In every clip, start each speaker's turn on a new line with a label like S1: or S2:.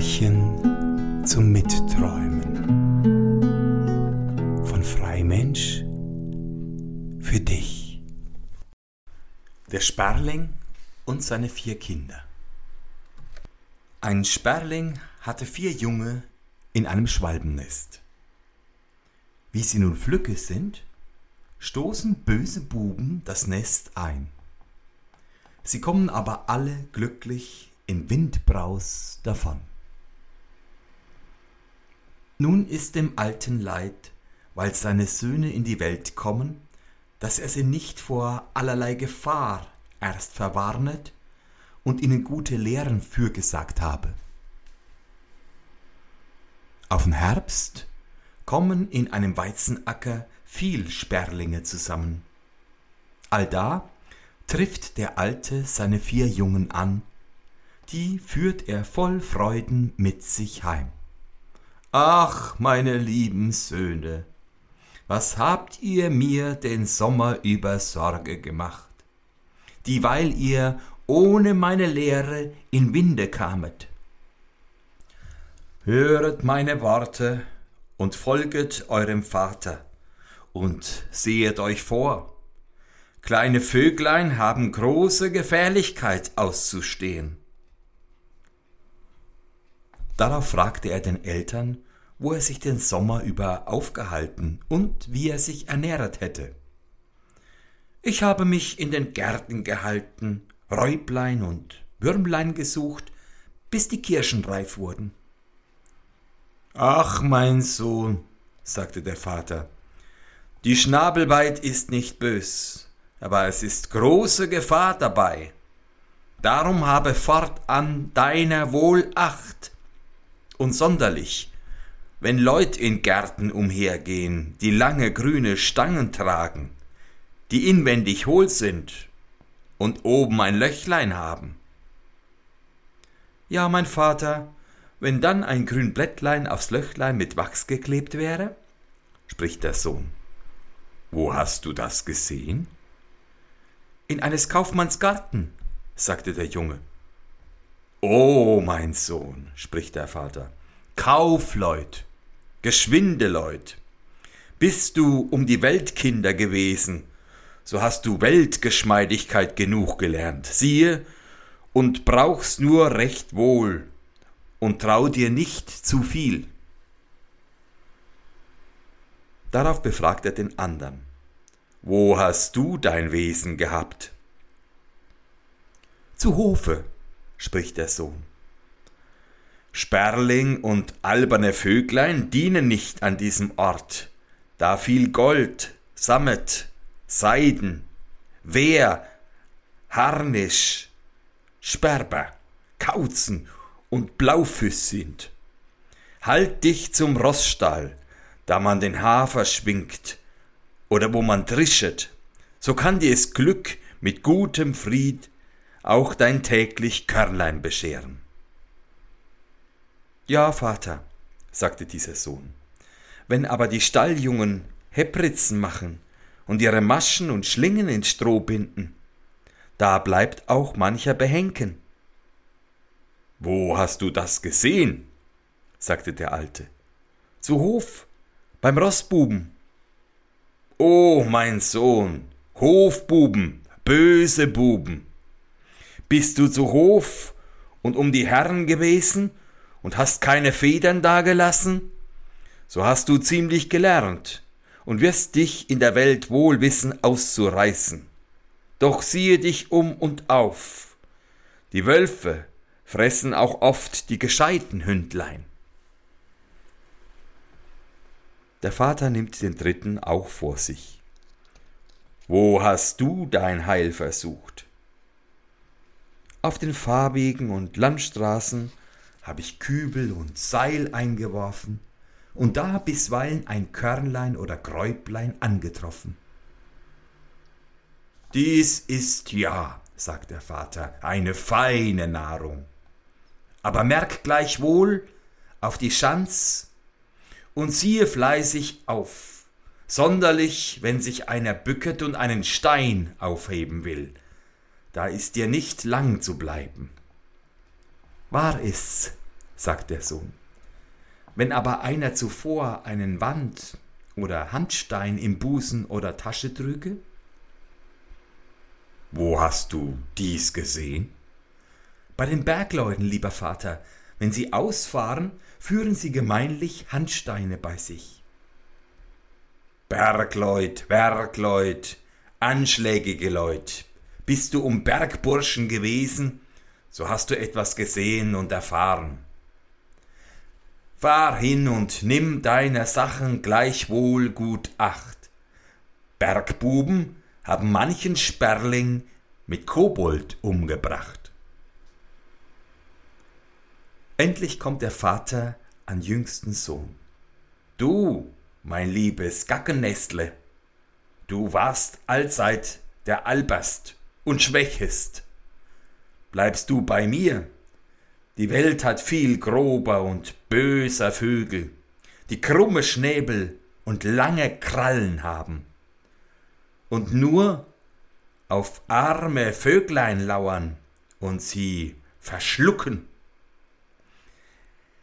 S1: Märchen zum Mitträumen von Freimensch für dich.
S2: Der Sperling und seine vier Kinder. Ein Sperling hatte vier Junge in einem Schwalbennest. Wie sie nun flücke sind, stoßen böse Buben das Nest ein. Sie kommen aber alle glücklich in Windbraus davon. Nun ist dem Alten leid, weil seine Söhne in die Welt kommen, dass er sie nicht vor allerlei Gefahr erst verwarnet und ihnen gute Lehren fürgesagt habe. Auf den Herbst kommen in einem Weizenacker viel Sperlinge zusammen. Allda trifft der Alte seine vier Jungen an, die führt er voll Freuden mit sich heim. Ach, meine lieben Söhne, was habt ihr mir den Sommer über Sorge gemacht, dieweil ihr ohne meine Lehre in Winde kamet. Höret meine Worte und folget eurem Vater und sehet euch vor, Kleine Vöglein haben große Gefährlichkeit auszustehen. Darauf fragte er den Eltern, wo er sich den Sommer über aufgehalten und wie er sich ernährt hätte. Ich habe mich in den Gärten gehalten, Räublein und Würmlein gesucht, bis die Kirschen reif wurden. Ach, mein Sohn, sagte der Vater, die Schnabelweid ist nicht bös, aber es ist große Gefahr dabei. Darum habe fortan deiner wohl Acht. Und sonderlich, wenn Leut in Gärten umhergehen, die lange grüne Stangen tragen, die inwendig hohl sind und oben ein Löchlein haben. Ja, mein Vater, wenn dann ein grün Blättlein aufs Löchlein mit Wachs geklebt wäre? spricht der Sohn. Wo hast du das gesehen? In eines Kaufmanns Garten, sagte der Junge. Oh, mein Sohn, spricht der Vater, Kaufleut, geschwinde Leut. Bist du um die Weltkinder gewesen, so hast du Weltgeschmeidigkeit genug gelernt. Siehe, und brauchst nur recht wohl und trau dir nicht zu viel. Darauf befragt er den andern. Wo hast du dein Wesen gehabt? Zu Hofe, spricht der Sohn. Sperling und alberne Vöglein dienen nicht an diesem Ort, da viel Gold, Sammet, Seiden, Wehr, Harnisch, Sperber, Kauzen und Blaufüß sind. Halt dich zum Rossstall, da man den Hafer schwingt oder wo man trischet, so kann dir es Glück mit gutem Fried auch dein täglich Körnlein bescheren. Ja, Vater, sagte dieser Sohn, wenn aber die Stalljungen Hepritzen machen und ihre Maschen und Schlingen ins Stroh binden, da bleibt auch mancher behenken. Wo hast du das gesehen? sagte der Alte. Zu Hof, beim Rossbuben. O mein Sohn, Hofbuben, böse Buben, bist du zu Hof und um die Herren gewesen und hast keine Federn dagelassen? So hast du ziemlich gelernt und wirst dich in der Welt wohl wissen auszureißen. Doch siehe dich um und auf. Die Wölfe fressen auch oft die gescheiten Hündlein. Der Vater nimmt den dritten auch vor sich. Wo hast du dein Heil versucht? Auf den Fahrwegen und Landstraßen habe ich Kübel und Seil eingeworfen und da bisweilen ein Körnlein oder Gräublein angetroffen. Dies ist ja, sagt der Vater, eine feine Nahrung. Aber merk gleichwohl auf die Schanz und siehe fleißig auf, sonderlich, wenn sich einer bücket und einen Stein aufheben will, da ist dir nicht lang zu bleiben. Wahr ist's, sagt der Sohn. Wenn aber einer zuvor einen Wand oder Handstein im Busen oder Tasche trüge?
S1: Wo hast du dies gesehen?
S2: Bei den Bergleuten, lieber Vater, wenn sie ausfahren, führen sie gemeinlich Handsteine bei sich.
S1: Bergleut, Bergleut, anschlägige Leut, bist du um Bergburschen gewesen, so hast du etwas gesehen und erfahren. Fahr hin und nimm deiner Sachen gleichwohl gut Acht. Bergbuben haben manchen Sperling mit Kobold umgebracht.
S2: Endlich kommt der Vater an jüngsten Sohn. Du, mein liebes Gackennestle, du warst allzeit der Alberst und Schwächest. Bleibst du bei mir, die Welt hat viel grober und böser Vögel, die krumme Schnäbel und lange Krallen haben. Und nur auf arme Vöglein lauern und sie verschlucken.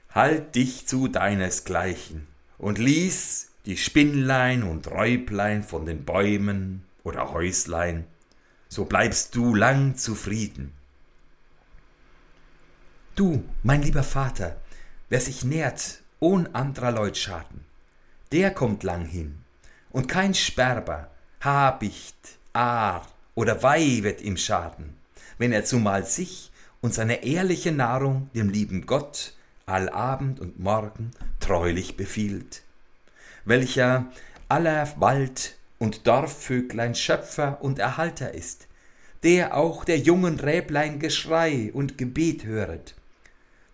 S2: Halt dich zu deinesgleichen und lies die Spinnlein und Räublein von den Bäumen oder Häuslein, so bleibst du lang zufrieden. Du, mein lieber Vater, wer sich nährt ohn andrer Leut Schaden, der kommt lang hin, und kein Sperber, Habicht, Aar oder Weih wird ihm schaden, wenn er zumal sich und seine ehrliche Nahrung dem lieben Gott allabend und morgen treulich befiehlt, welcher aller Wald und Dorfvöglein Schöpfer und Erhalter ist, der auch der jungen Räblein Geschrei und Gebet höret,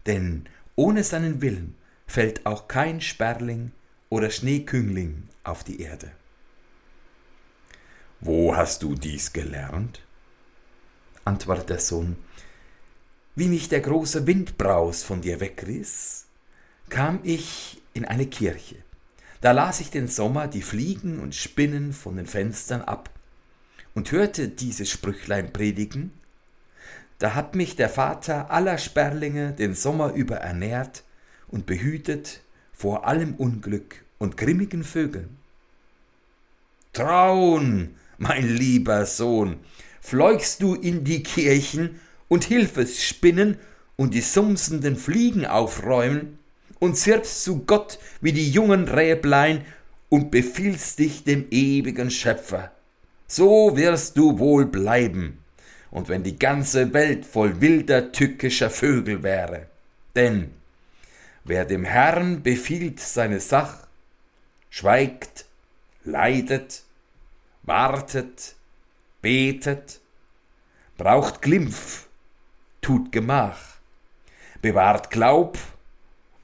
S2: denn ohne seinen Willen fällt auch kein Sperling oder Schneeküngling auf die Erde.
S1: Wo hast du dies gelernt?
S2: antwortet der Sohn. Wie mich der große Windbraus von dir wegriss, kam ich in eine Kirche. Da las ich den Sommer die Fliegen und Spinnen von den Fenstern ab und hörte diese Sprüchlein predigen da hat mich der Vater aller Sperlinge den Sommer über ernährt und behütet vor allem Unglück und grimmigen Vögeln.
S1: Traun, mein lieber Sohn, fleugst du in die Kirchen und hilfest spinnen und die sumsenden Fliegen aufräumen und zirpst zu Gott wie die jungen Räblein und befiehlst dich dem ewigen Schöpfer. So wirst du wohl bleiben und wenn die ganze Welt voll wilder, tückischer Vögel wäre. Denn wer dem Herrn befiehlt seine Sach, schweigt, leidet, wartet, betet, braucht Glimpf, tut Gemach, bewahrt Glaub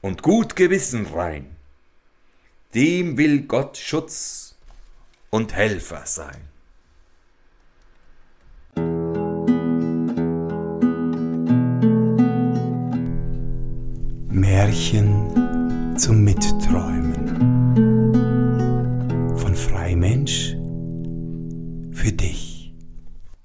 S1: und gut Gewissen rein. Dem will Gott Schutz und Helfer sein.
S3: Märchen zum Mitträumen.